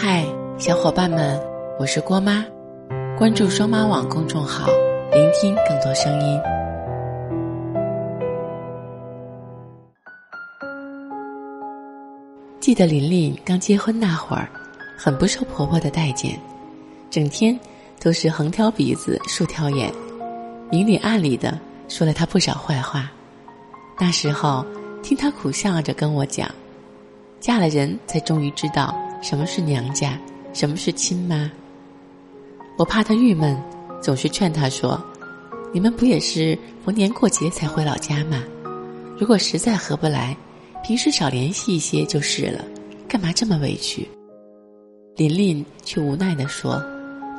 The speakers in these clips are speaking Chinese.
嗨，小伙伴们，我是郭妈，关注双妈网公众号，聆听更多声音。记得琳琳刚结婚那会儿，很不受婆婆的待见，整天都是横挑鼻子竖挑眼，明里暗里的说了她不少坏话。那时候听她苦笑着跟我讲，嫁了人才终于知道。什么是娘家？什么是亲妈？我怕他郁闷，总是劝他说：“你们不也是逢年过节才回老家吗？如果实在合不来，平时少联系一些就是了，干嘛这么委屈？”琳琳却无奈地说：“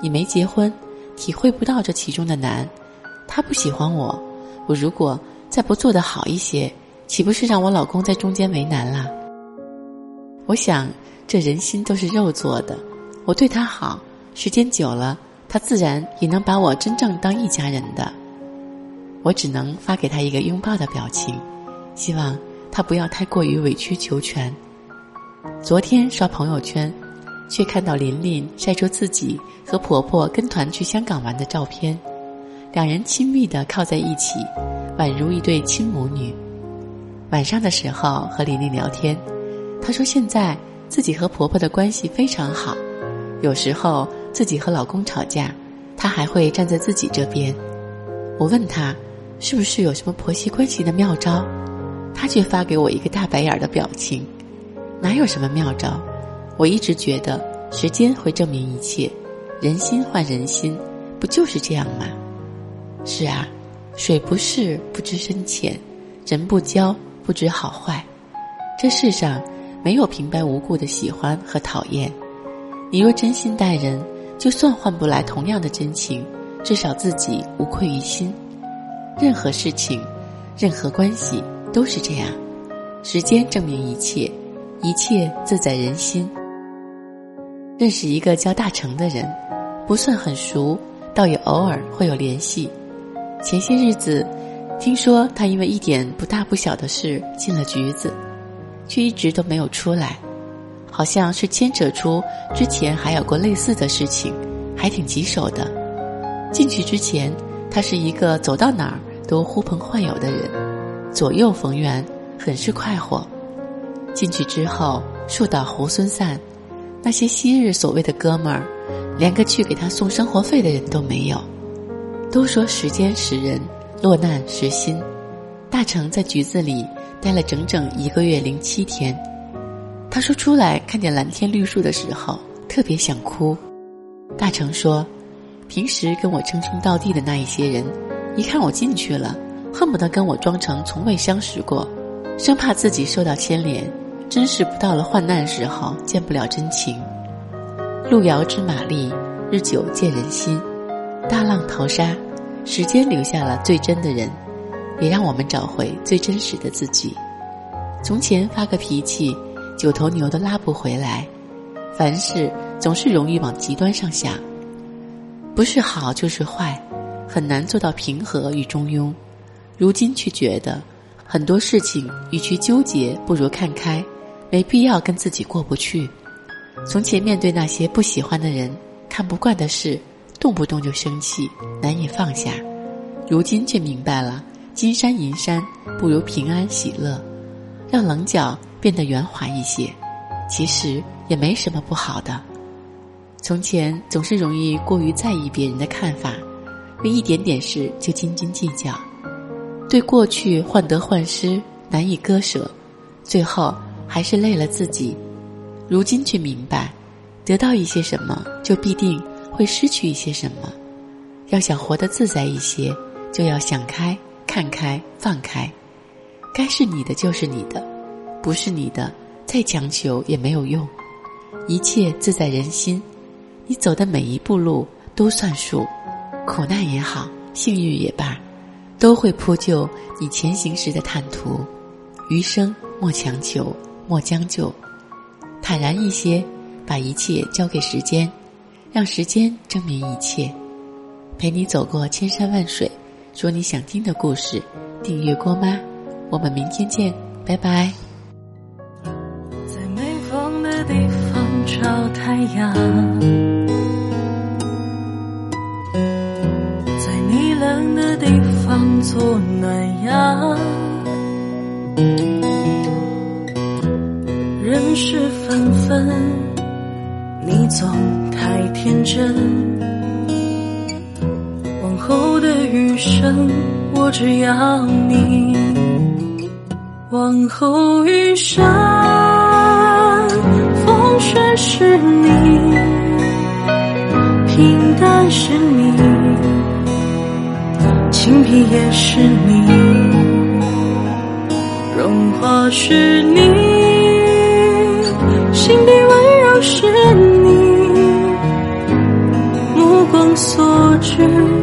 你没结婚，体会不到这其中的难。他不喜欢我，我如果再不做得好一些，岂不是让我老公在中间为难了？”我想。这人心都是肉做的，我对他好，时间久了，他自然也能把我真正当一家人的。我只能发给他一个拥抱的表情，希望他不要太过于委曲求全。昨天刷朋友圈，却看到琳琳晒出自己和婆婆跟团去香港玩的照片，两人亲密的靠在一起，宛如一对亲母女。晚上的时候和琳琳聊天，她说现在。自己和婆婆的关系非常好，有时候自己和老公吵架，她还会站在自己这边。我问她是不是有什么婆媳关系的妙招，她却发给我一个大白眼的表情。哪有什么妙招？我一直觉得时间会证明一切，人心换人心，不就是这样吗？是啊，水不试不知深浅，人不交不知好坏，这世上。没有平白无故的喜欢和讨厌，你若真心待人，就算换不来同样的真情，至少自己无愧于心。任何事情，任何关系都是这样。时间证明一切，一切自在人心。认识一个叫大成的人，不算很熟，倒也偶尔会有联系。前些日子，听说他因为一点不大不小的事进了局子。却一直都没有出来，好像是牵扯出之前还有过类似的事情，还挺棘手的。进去之前，他是一个走到哪儿都呼朋唤友的人，左右逢源，很是快活。进去之后，树倒猢狲散，那些昔日所谓的哥们儿，连个去给他送生活费的人都没有。都说时间识人，落难识心。大成在局子里。待了整整一个月零七天，他说出来看见蓝天绿树的时候特别想哭。大成说，平时跟我称兄道弟的那一些人，一看我进去了，恨不得跟我装成从未相识过，生怕自己受到牵连，真是不到了患难时候见不了真情。路遥知马力，日久见人心。大浪淘沙，时间留下了最真的人。也让我们找回最真实的自己。从前发个脾气，九头牛都拉不回来。凡事总是容易往极端上想，不是好就是坏，很难做到平和与中庸。如今却觉得，很多事情与其纠结，不如看开，没必要跟自己过不去。从前面对那些不喜欢的人、看不惯的事，动不动就生气，难以放下。如今却明白了。金山银山不如平安喜乐，让棱角变得圆滑一些，其实也没什么不好的。从前总是容易过于在意别人的看法，为一点点事就斤斤计较，对过去患得患失，难以割舍，最后还是累了自己。如今却明白，得到一些什么，就必定会失去一些什么。要想活得自在一些，就要想开。看开放开，该是你的就是你的，不是你的再强求也没有用。一切自在人心，你走的每一步路都算数，苦难也好，幸运也罢，都会铺就你前行时的坦途。余生莫强求，莫将就，坦然一些，把一切交给时间，让时间证明一切，陪你走过千山万水。说你想听的故事，订阅郭妈，我们明天见，拜拜。在没风的地方。找太阳，在你冷的地方做暖阳。人事纷纷，你总太天真。余生我只要你。往后余生风雪是你平淡是你清贫也是你荣华是你心底温柔是你目光所至。